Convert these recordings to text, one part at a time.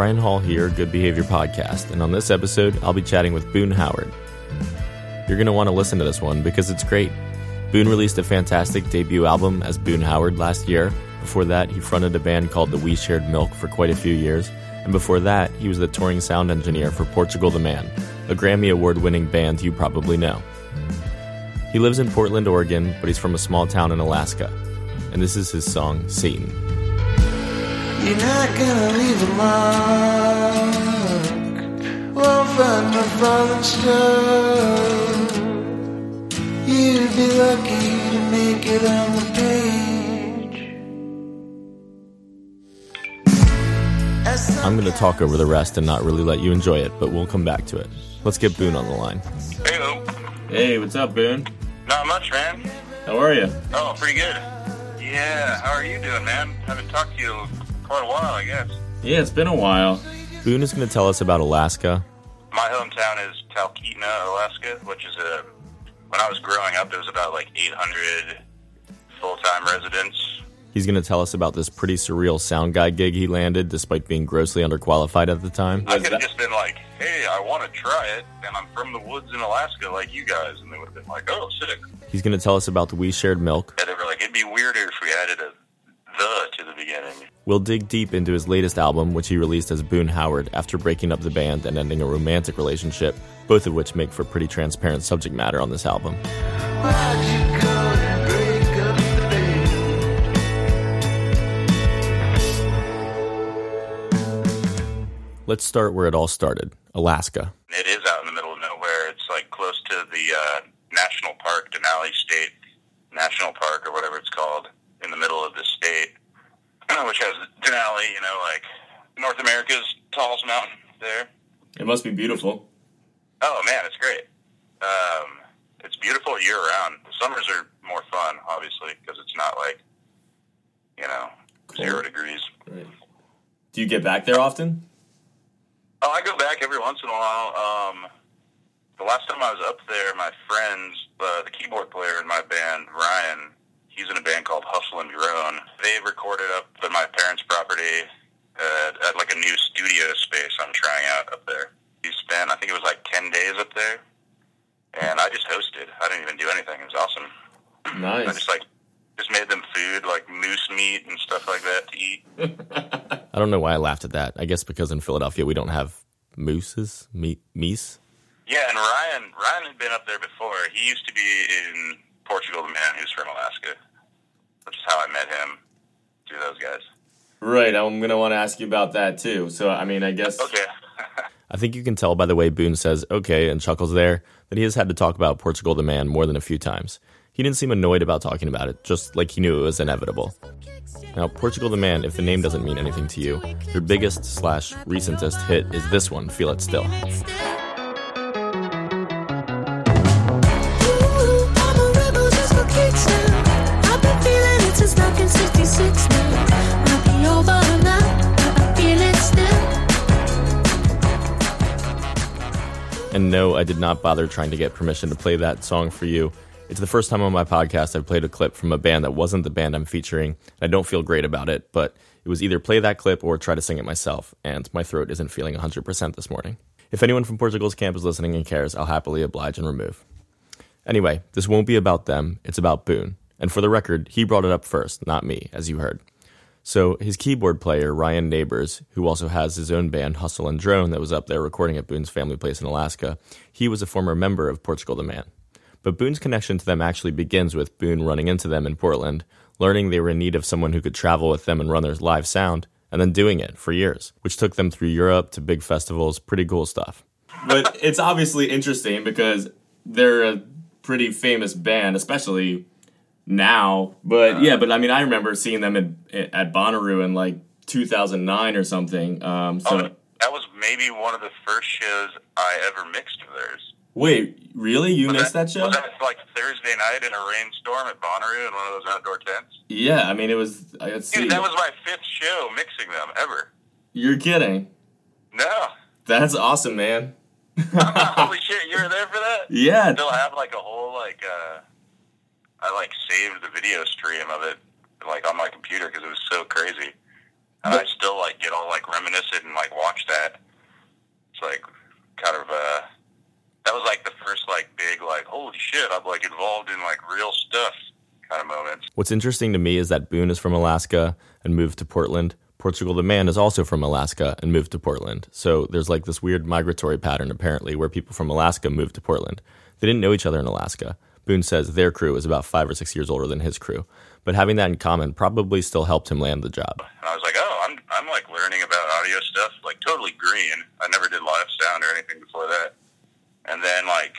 Brian Hall here, Good Behavior Podcast, and on this episode, I'll be chatting with Boone Howard. You're going to want to listen to this one because it's great. Boone released a fantastic debut album as Boone Howard last year. Before that, he fronted a band called the We Shared Milk for quite a few years, and before that, he was the touring sound engineer for Portugal the Man, a Grammy Award winning band you probably know. He lives in Portland, Oregon, but he's from a small town in Alaska, and this is his song, Satan. You're not gonna leave a mark. Won't find my fallen star. You'd be lucky to make it on the page. I'm going to talk over the rest and not really let you enjoy it, but we'll come back to it. Let's get Boone on the line. Hey, Lou. Hey, what's up, Boone? Not much, man. How are you? Oh, pretty good. Yeah, how are you doing, man? Haven't talked to you quite a while, I guess. Yeah, it's been a while. Boone is going to tell us about Alaska. My hometown is Talkeetna, Alaska, which is a. When I was growing up, there was about like 800 full-time residents. He's going to tell us about this pretty surreal sound guy gig he landed despite being grossly underqualified at the time. I could have just been like, "Hey, I want to try it, and I'm from the woods in Alaska, like you guys," and they would have been like, "Oh, sick." He's going to tell us about the We Shared Milk. And they were like, "It'd be weirder if we added a the to the beginning." We'll dig deep into his latest album, which he released as Boone Howard after breaking up the band and ending a romantic relationship, both of which make for pretty transparent subject matter on this album. Let's start where it all started Alaska. It is out in the middle of nowhere. It's like close to the uh, national park, Denali State National Park, or whatever it's called, in the middle of the state, which has Denali, you know, like North America's tallest mountain there. It must be beautiful. Oh man, it's great. Um, it's beautiful year round. The summers are more fun, obviously, because it's not like you know zero degrees. Right. Do you get back there often? Oh, I go back every once in a while. Um, the last time I was up there, my friends, uh, the keyboard player in my band, Ryan, he's in a band called Hustle and Drone. They recorded up at my parents' property at, at like a new studio space I'm trying out up there. We spent, I think it was like 10 days up there, and I just hosted. I didn't even do anything. It was awesome. Nice. I just like, just made them food, like moose meat and stuff like that to eat. I don't know why I laughed at that. I guess because in Philadelphia we don't have mooses, meat, meese. Yeah, and Ryan Ryan had been up there before. He used to be in Portugal, the man who's from Alaska, which is how I met him through those guys. Right. I'm gonna want to ask you about that too. So I mean, I guess Okay. I think you can tell by the way Boone says "okay" and chuckles there that he has had to talk about Portugal the Man more than a few times. He didn't seem annoyed about talking about it, just like he knew it was inevitable. Now, Portugal the Man, if the name doesn't mean anything to you, your biggest slash recentest hit is this one, Feel It Still. And no, I did not bother trying to get permission to play that song for you. It's the first time on my podcast I've played a clip from a band that wasn't the band I'm featuring. I don't feel great about it, but it was either play that clip or try to sing it myself, and my throat isn't feeling 100% this morning. If anyone from Portugal's camp is listening and cares, I'll happily oblige and remove. Anyway, this won't be about them, it's about Boone. And for the record, he brought it up first, not me, as you heard. So his keyboard player, Ryan Neighbors, who also has his own band, Hustle and Drone, that was up there recording at Boone's family place in Alaska, he was a former member of Portugal the Man. But Boone's connection to them actually begins with Boone running into them in Portland, learning they were in need of someone who could travel with them and run their live sound, and then doing it for years, which took them through Europe to big festivals, pretty cool stuff. But it's obviously interesting because they're a pretty famous band, especially now. But yeah, but I mean, I remember seeing them at, at Bonnaroo in like 2009 or something. Um, so Oh, that was maybe one of the first shows I ever mixed of theirs. wait, really? You Was missed that show? Was that like Thursday night in a rainstorm at Bonnaroo in one of those outdoor tents? Yeah, I mean, it was. Let's see. Dude, that was my fifth show mixing them ever. You're kidding. No. That's awesome, man. Holy shit, you were there for that? Yeah. Still have like a whole like uh I like saved the video stream of it like on my computer because it was so crazy. and I still like get all like reminiscent and like watch that. It's like kind of uh, that was like the first like big like holy shit I'm like involved in like real stuff kind of moments. What's interesting to me is that Boone is from Alaska and moved to Portland. Portugal the Man is also from Alaska and moved to Portland. So there's like this weird migratory pattern apparently where people from Alaska moved to Portland. They didn't know each other in Alaska. Boone says their crew is about five or six years older than his crew. But having that in common probably still helped him land the job. And I was like, oh, I'm I'm like learning about audio stuff, like totally green. I never did live sound or anything before that. And then like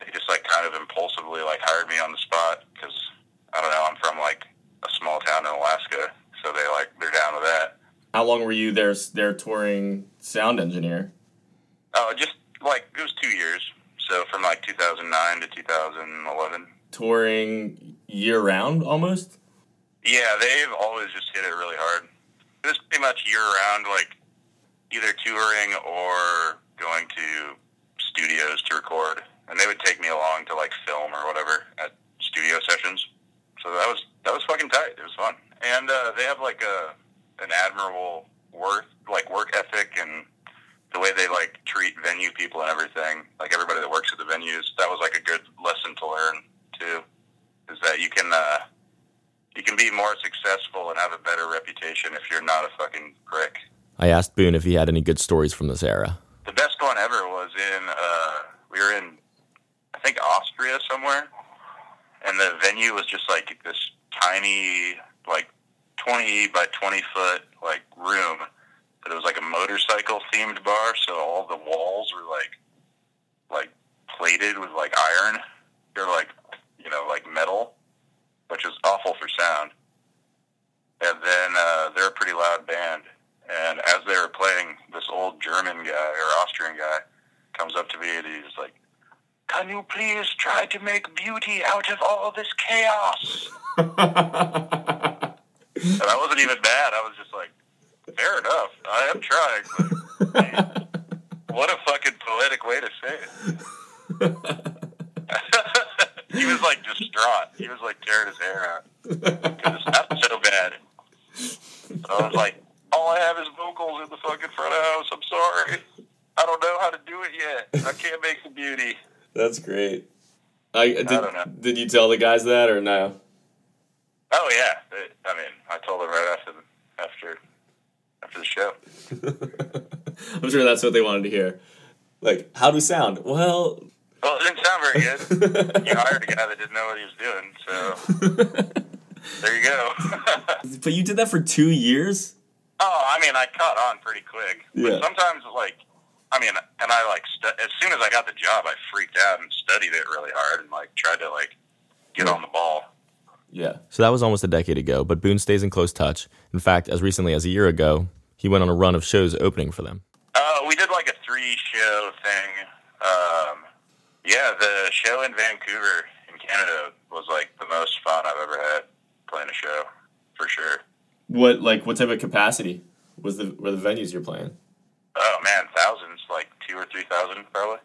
they just like kind of impulsively like hired me on the spot because I don't know, I'm from like a small town in Alaska, so they like they're down with that. How long were you there, there touring sound engineer? Oh, just like it was two years, so from like 2009 to 2011. Touring year round almost? Yeah, they've always just hit it really hard. It was pretty much year round, like either touring or going to studios to record. And they would take me along to like film or whatever at studio sessions. So that was that was fucking tight. It was fun. And uh, they have like a an admirable work like work ethic and the way they like treat venue people and everything. Like everybody that works at the venues, that was like a good lesson to learn too. Is that you can uh, you can be more successful and have a better reputation if you're not a fucking prick. I asked If he had any good stories from this era. The best one ever was in uh, we were in I think Austria somewhere, and the venue was just like this tiny like twenty by twenty foot like room, but it was like a motorcycle themed bar, so all the walls were like like plated with like iron. They're like you know like metal, which is awful for sound. And then uh, they're a pretty loud band. And as they were playing, this old German guy or Austrian guy comes up to me and he's like, "Can you please try to make beauty out of all this chaos?" and I wasn't even mad. I was just like, "Fair enough. I am trying." But, what a fucking poetic way to say it. he was like distraught. He was like tearing his hair out. 'Cause It's not so bad. So I was like, all I have is vocals in the fucking front of house. I'm sorry. I don't know how to do it yet. I can't make the beauty. That's great. I did, don't know. did you tell the guys that or no? Oh yeah. It- I mean, I told them right after the, after after the show. I'm sure that's what they wanted to hear. Like, how do we sound? Well, Well, it didn't sound very good. you hired a guy that didn't know what he was doing, so there you go. but you did that for two years? oh, I mean, I caught on pretty quick. Yeah. But sometimes, like, I mean, and I like stu- as soon as I got the job, I freaked out and studied it really hard and like tried to like get on the ball. Yeah. So that was almost a decade ago, but Boone stays in close touch. In fact, as recently as a year ago, he went on a run of shows opening for them. Uh, we did like a three show thing. Um, yeah, the show in Vancouver in Canada was like the most fun I've ever had playing a show for sure. What like what type of capacity was the were the venues you're playing? Oh man, thousands, like two or three thousand probably.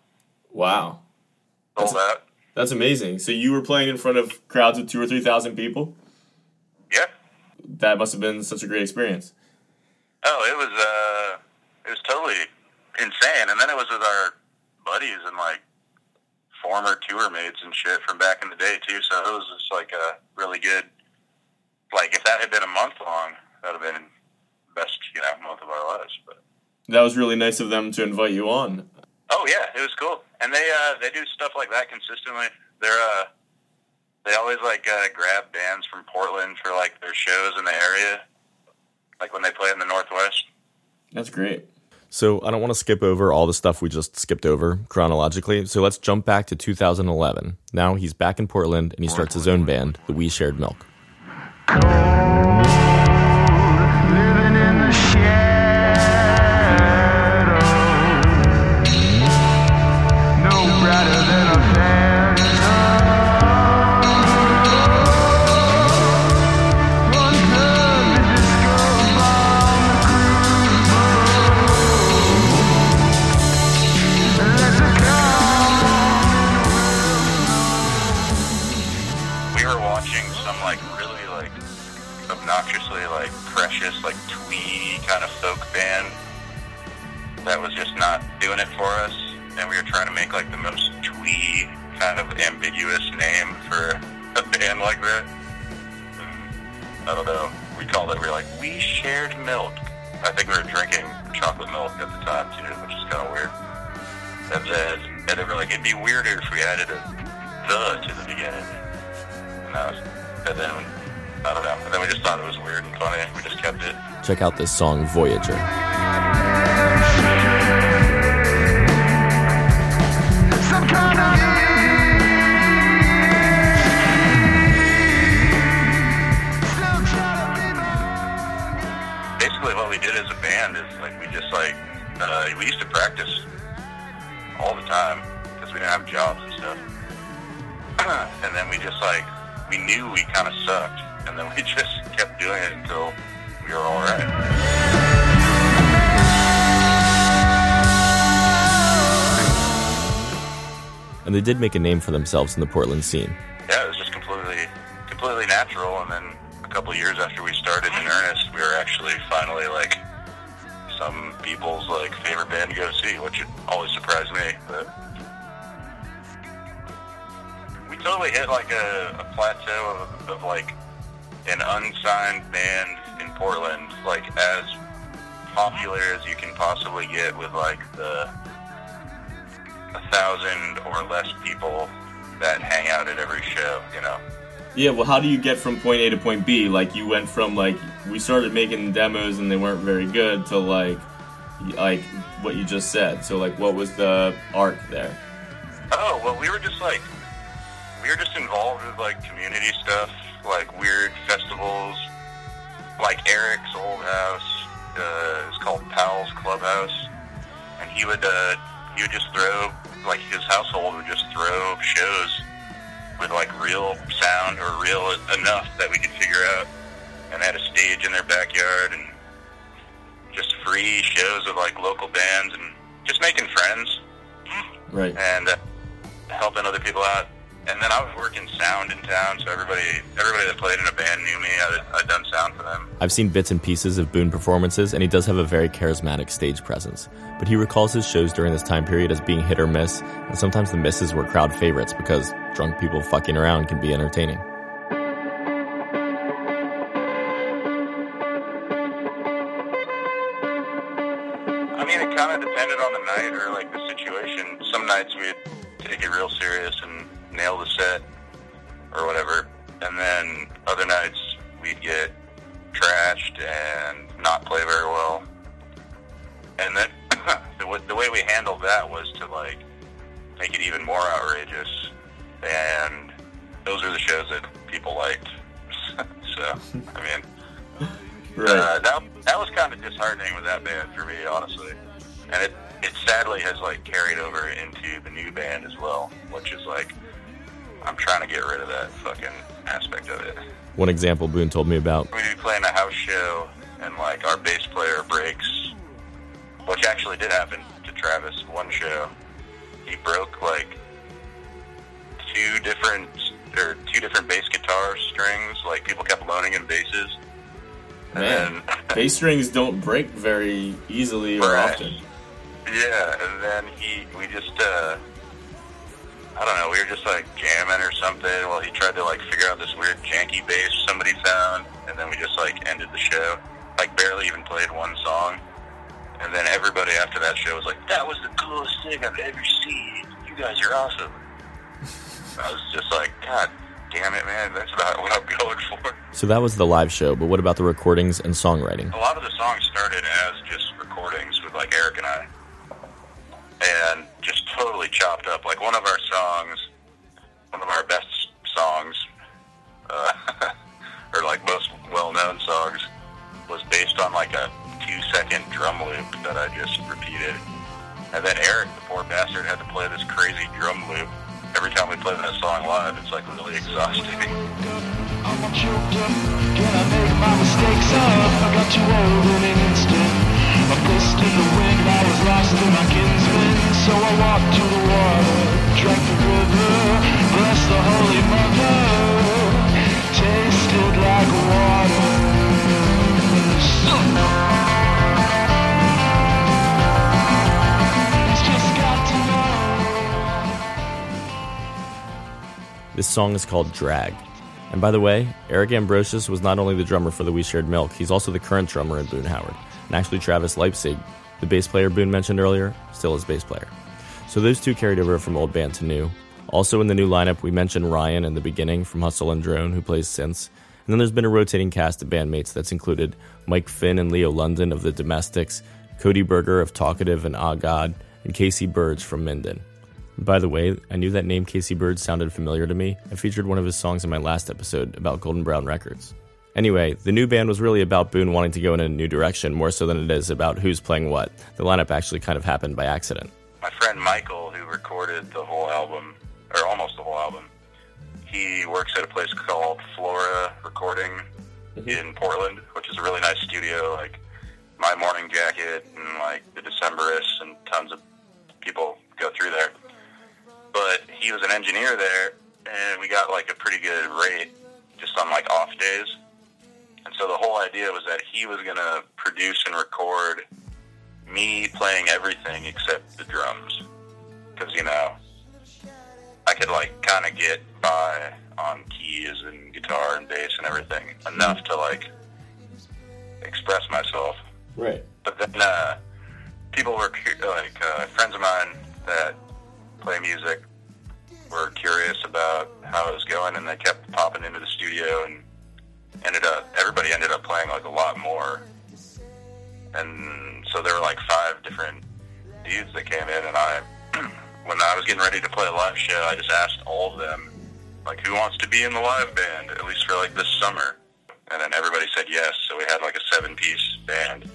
Wow. Sold out. That's amazing. So you were playing in front of crowds of two or three thousand people? Yeah. That must have been such a great experience. Oh, it was uh, it was totally insane. And then it was with our buddies and like former tour mates and shit from back in the day too. So it was just like a really good. Like if that had been a month long, that would have been best you know month of our lives. But That was really nice of them to invite you on. oh yeah, it was cool. And they uh, they do stuff like that consistently. They're uh, they always like uh, grab bands from Portland for like their shows in the area, like when they play in the Northwest. That's great. So I don't want to skip over all the stuff we just skipped over chronologically. So let's jump back to 2011. Now he's back in Portland and he starts his own band, the We Shared Milk. Doing it for us, and we were trying to make like the most twee kind of ambiguous name for a band like that. I don't know. We called it. We were like, we shared milk. I think we were drinking chocolate milk at the time too, which is kind of weird. And then, and they were like, it'd be weirder if we added a the to the beginning. And, was, and then, I don't know. And then we just thought it was weird and funny. We just kept it. Check out this song, Voyager. Uh, we used to practice all the time because we didn't have jobs and stuff. and then we just like we knew we kind of sucked, and then we just kept doing it until we were all right. And they did make a name for themselves in the Portland scene. yeah, it was just completely, completely natural. And then a couple of years after we started in earnest, we were actually finally like some people's like favorite band to go see, which always surprised me. But we totally hit like a, a plateau of, of like an unsigned band in Portland, like as popular as you can possibly get with like the a thousand or less people that hang out at every show, you know. Yeah, well, how do you get from point A to point B? Like, you went from like we started making demos and they weren't very good to like, like what you just said. So, like, what was the arc there? Oh, well, we were just like, we were just involved with like community stuff, like weird festivals, like Eric's old house. Uh, it's called Powell's Clubhouse, and he would uh, he would just throw like his household would just throw shows with like real sound or real enough that we could figure out, and had a stage in their backyard and just free shows of like local bands and just making friends Right. and uh, helping other people out. And then I was working sound in town, so everybody everybody that played in a band knew me. I'd, I'd done sound for them. I've seen bits and pieces of Boone performances, and he does have a very charismatic stage presence. But he recalls his shows during this time period as being hit or miss, and sometimes the misses were crowd favorites because drunk people fucking around can be entertaining. Uh, that that was kind of disheartening with that band for me, honestly, and it it sadly has like carried over into the new band as well, which is like I'm trying to get rid of that fucking aspect of it. One example Boone told me about We'd be playing a house show, and like our bass player breaks, which actually did happen to Travis one show. He broke like two different or two different bass guitar strings. Like people kept loaning him basses. Man, bass strings don't break very easily or Right. often. Yeah, and then he, we just, uh, I don't know, we were just like jamming or something. Well, he tried to like figure out this weird janky bass somebody found, and then we just like ended the show. Like barely even played one song. And then everybody after that show was like, that was the coolest thing I've ever seen. You guys are awesome. I was just like, God damn it, man, that's not what I'm going for. So that was the live show, but what about the recordings and songwriting? A lot of the songs started as just recordings with like Eric and I, and just totally chopped up. Like one of our songs, one of our best songs, uh, or like most well-known songs, was based on like a two-second drum loop that I just repeated. And then Eric, the poor bastard, had to play this crazy drum loop every time we play that song live. It's like really exhausting. A fist in the wind, I was lost in my kinsmen. So I walked to the water, drank the river, blessed the Holy Mother. Tasted like water. This song is called Drag. And by the way, Eric Ambrosius was not only the drummer for the We Shared Milk, he's also the current drummer in Boone Howard. And actually, Travis Leipzig, the bass player Boone mentioned earlier, still is bass player. So those two carried over from old band to new. Also in the new lineup, we mentioned Ryan in the beginning from Hustle and Drone, who plays synths. And then there's been a rotating cast of bandmates that's included Mike Finn and Leo London of The Domestics, Cody Berger of Talkative and Ah God, and Casey Burge from Minden. By the way, I knew that name Casey Burge sounded familiar to me. I featured one of his songs in my last episode about Golden Brown Records. Anyway, the new band was really about Boone wanting to go in a new direction more so than it is about who's playing what. The lineup actually kind of happened by accident. My friend Michael, who recorded the whole album, or almost the whole album, he works at a place called Flora Recording mm-hmm. in Portland, which is a really nice studio. Like my morning jacket and like the Decemberists and tons of people go through there. But he was an engineer there, and we got like a pretty good rate just on like off days. And so the whole idea was that he was going to produce and record me playing everything except the drums. Because, you know, I could like kind of get by on keys and guitar and bass and everything enough to like express myself. Right. But then uh, people were like uh, friends of mine that play music were curious about how it was going, and they kept popping into the studio, and ended up everybody ended up playing like a lot more. And so there were like five different dudes that came in, and I, when I was getting ready to play a live show, I just asked all of them, like, who wants to be in the live band at least for like this summer. And then everybody said yes, so we had like a seven-piece band.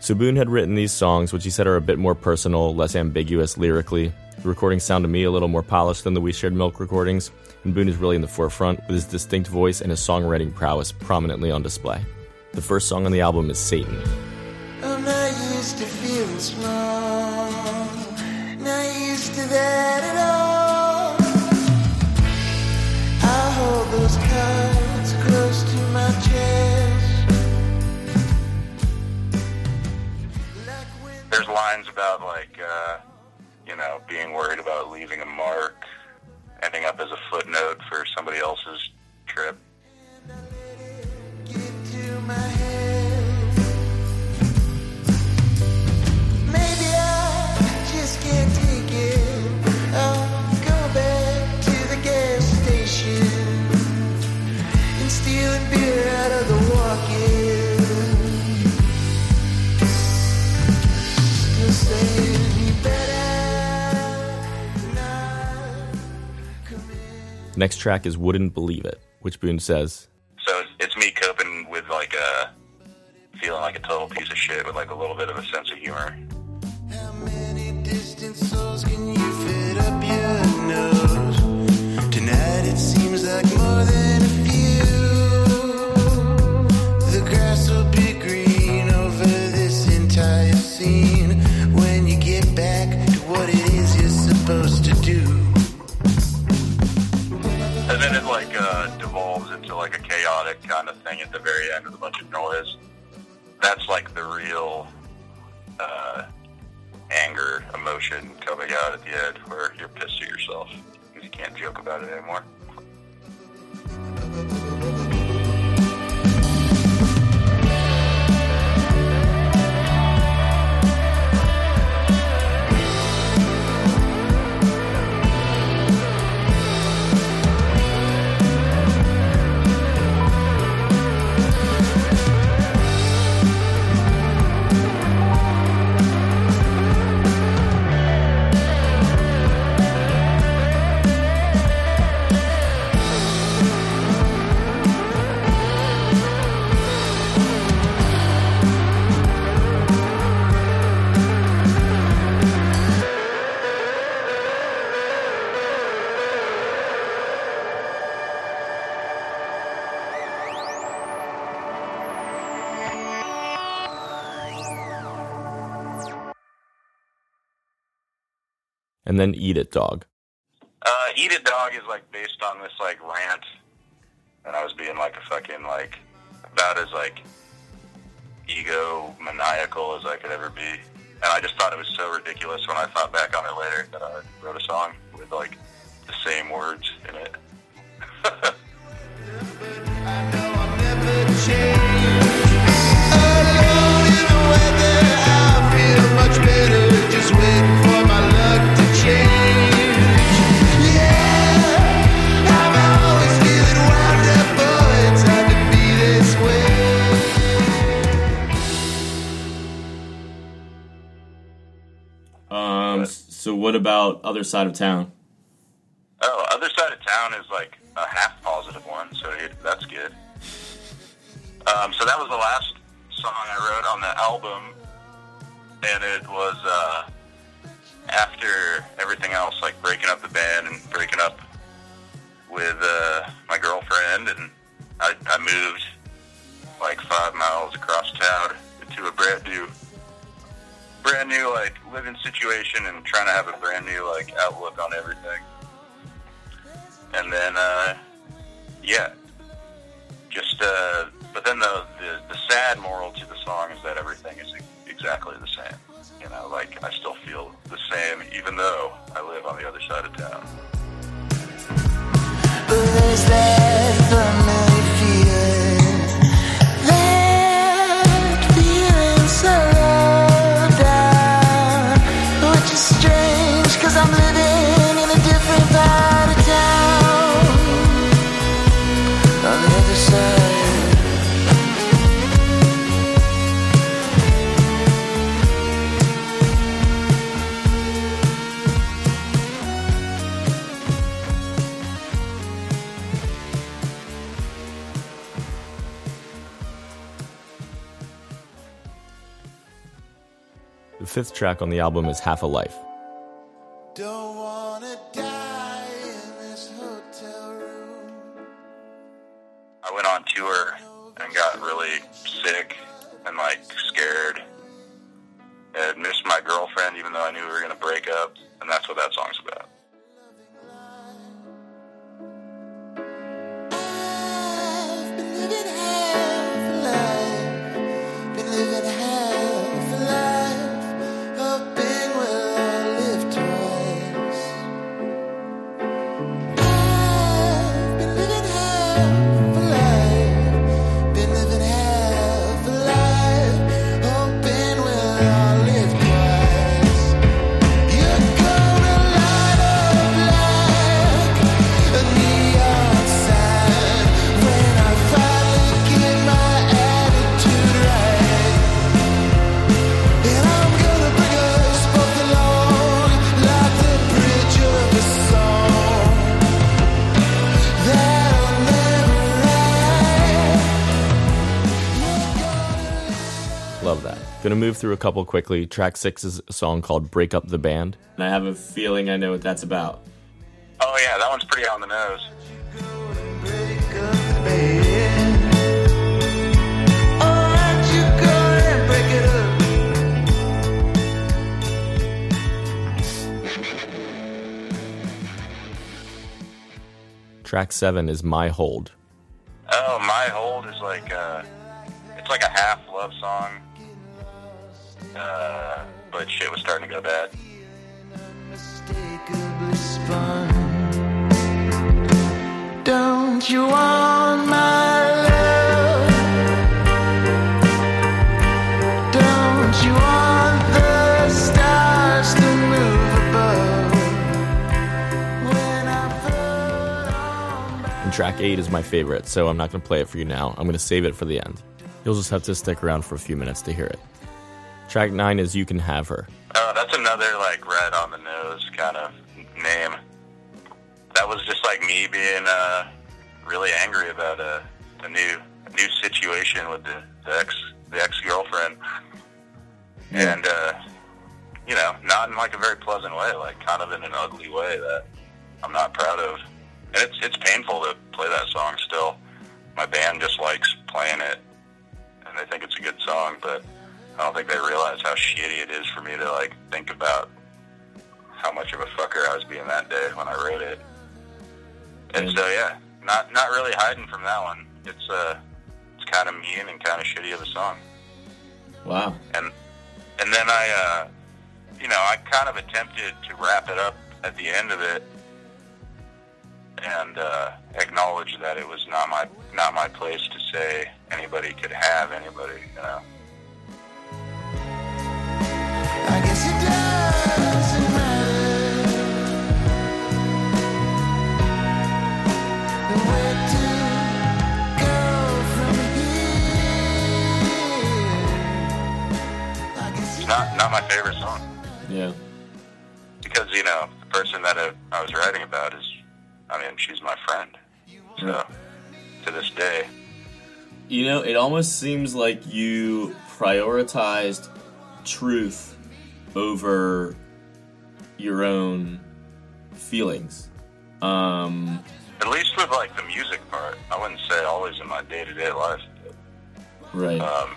So had written these songs, which he said are a bit more personal, less ambiguous lyrically. The recordings sound to me a little more polished than the We Shared Milk recordings, and Boone is really in the forefront with his distinct voice and his songwriting prowess prominently on display. The first song on the album is Satan. Track is Wouldn't Believe It, which Boone says, So it's, it's me coping with like a feeling like a total piece of shit with like a little bit of a sense of humor. and then Eat It Dog? Uh, Eat It Dog is like based on this like rant, and I was being like a fucking like about as like ego maniacal as I could ever be, and I just thought it was so ridiculous when I thought back on it later that I wrote a song with like the same words in it. what about other side of town? Oh, other side of town is like a half positive one, so it, that's good. Um, so that was the last song I wrote on the album, and it was uh, after everything else, like breaking up the band and breaking up with uh, my girlfriend, and I, I moved like five miles across town to a brand new, brand new like living situation, and trying to have a brand new like outlook on everything. And then, uh, yeah, just, uh, but then the, the, the sad moral to the song is that everything is exactly the same. You know, like I still feel the same even though I live on the other side of town. But there's that fifth track on the album is Half a Life. Don't wanna die in this hotel room. I went on tour and got really sick and like scared. And missed my girlfriend even though I knew we were gonna break up, and that's what that song's about. Move through a couple quickly. Track six is a song called Break Up the Band. And I have a feeling I know what that's about. Oh yeah, that one's pretty on the nose. Break up the band. Alright, you go and break it up. Track seven is My Hold. Oh, my hold is like uh, it's like a half love song. Uh, but shit was starting to go bad. Don't you want my love? Don't you want the stars to move above? When I float on by. And track eight is my favorite, so I'm not gonna play it for you now. I'm gonna save it for the end. You'll just have to stick around for a few minutes to hear it. Track nine is You Can Have Her. Oh, that's another like right on the nose kind of name. That was just like me being uh, really angry about a, a new a new situation with the, the ex the ex girlfriend, and uh, you know, not in like a very pleasant way, like kind of in an ugly way that I'm not proud of. And it's it's painful to play that song still. My band just likes playing it, and they think it's a good song, but I don't think they realize how shitty it is for me to like think about how much of a fucker I was being that day when I wrote it. And so yeah, not not really hiding from that one. It's uh it's kind of mean and kind of shitty of a song. Wow. And and then I uh you know, I kind of attempted to wrap it up at the end of it. and uh, acknowledge that it was not my not my place to say anybody could have anybody. You know. It's not not my favorite song Yeah. because you know the person that I, I was writing about is, I mean, she's my friend. So to this day, You know, it almost seems like you prioritized truth over your own feelings. Um, at least with like the music part, I wouldn't say always in my day to day life. right. Um,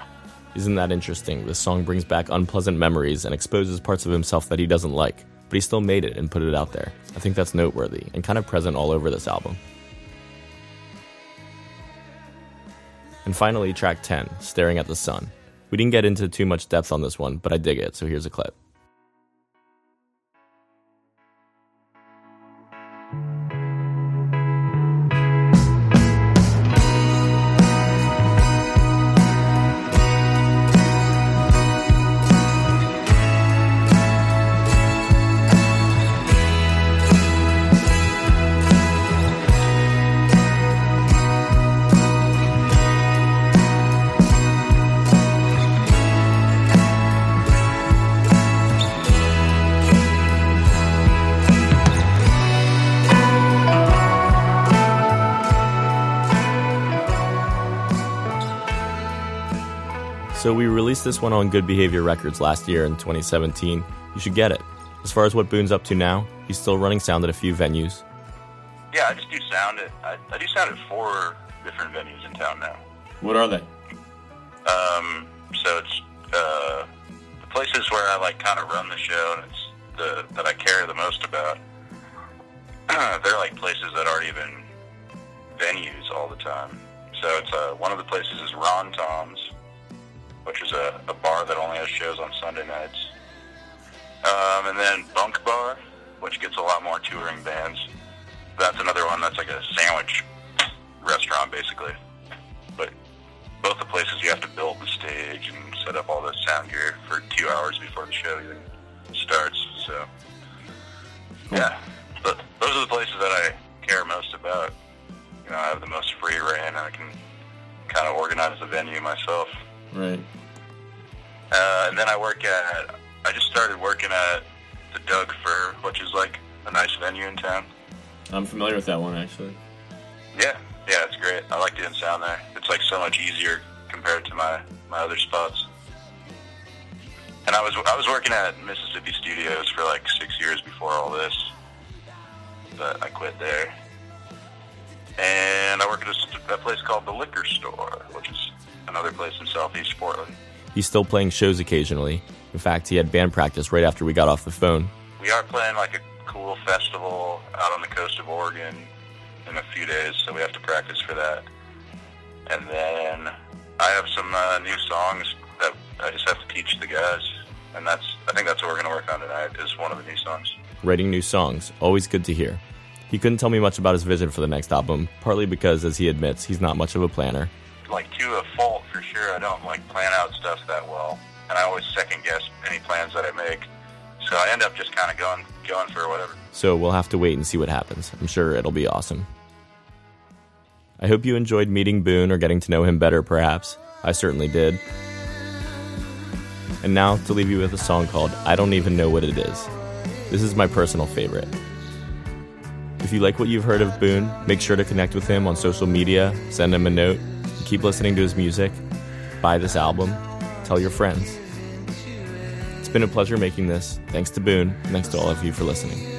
Isn't that interesting? This song brings back unpleasant memories and exposes parts of himself that he doesn't like, but he still made it and put it out there. I think that's noteworthy and kind of present all over this album. And finally, track 10, Staring at the Sun. We didn't get into too much depth on this one, but I dig it, so here's a clip. So we released this one on Good Behavior Records last year in 2017. You should get it. As far as what Boone's up to now, he's still running sound at a few venues. yeah, I just do sound at I, I do sound at four different venues in town now. what are they? Um, so it's uh, the places where I like kind of run the show, and it's the that I care the most about. They're like places that aren't even venues all the time. So it's uh, one of the places is Ron Tom's, which is a, a bar that only has shows on Sunday nights. Um, and then Bunk Bar, which gets a lot more touring bands. That's another one that's like a sandwich restaurant, basically. But both the places you have to build the stage and set up all the sound gear for two hours before the show even starts. So, yeah, but those are the places that I care most about. You know, I have the most free reign. I can kind of organize the venue myself. Right. Uh, and then I work at. I just started working at the Doug Fir, which is like a nice venue in town. I'm familiar with that one actually. Yeah, yeah, it's great. I like doing sound there. It's like so much easier compared to my my other spots. And I was I was working at Mississippi Studios for like six years before all this, but I quit there. And I work at a, a place called the Liquor Store, which is another place in Southeast Portland. He's still playing shows occasionally. In fact, he had band practice right after we got off the phone. We are playing like a cool festival out on the coast of Oregon in a few days, so we have to practice for that. And then I have some uh, new songs that I just have to teach the guys, and that's I think that's what we're going to work on tonight. Is one of the new songs. Writing new songs, always good to hear. He couldn't tell me much about his vision for the next album, partly because, as he admits, he's not much of a planner. Like to a fault for sure. I don't like plan out stuff that well, and I always second guess any plans that I make. So I end up just kind of going going for whatever. So we'll have to wait and see what happens. I'm sure it'll be awesome. I hope you enjoyed meeting Boone or getting to know him better, perhaps. I certainly did. And now to leave you with a song called I Don't Even Know What It Is. This is my personal favorite. If you like what you've heard of Boone, make sure to connect with him on social media, send him a note, keep listening to his music, buy this album, tell your friends. It's been a pleasure making this. Thanks to Boone, thanks to all of you for listening.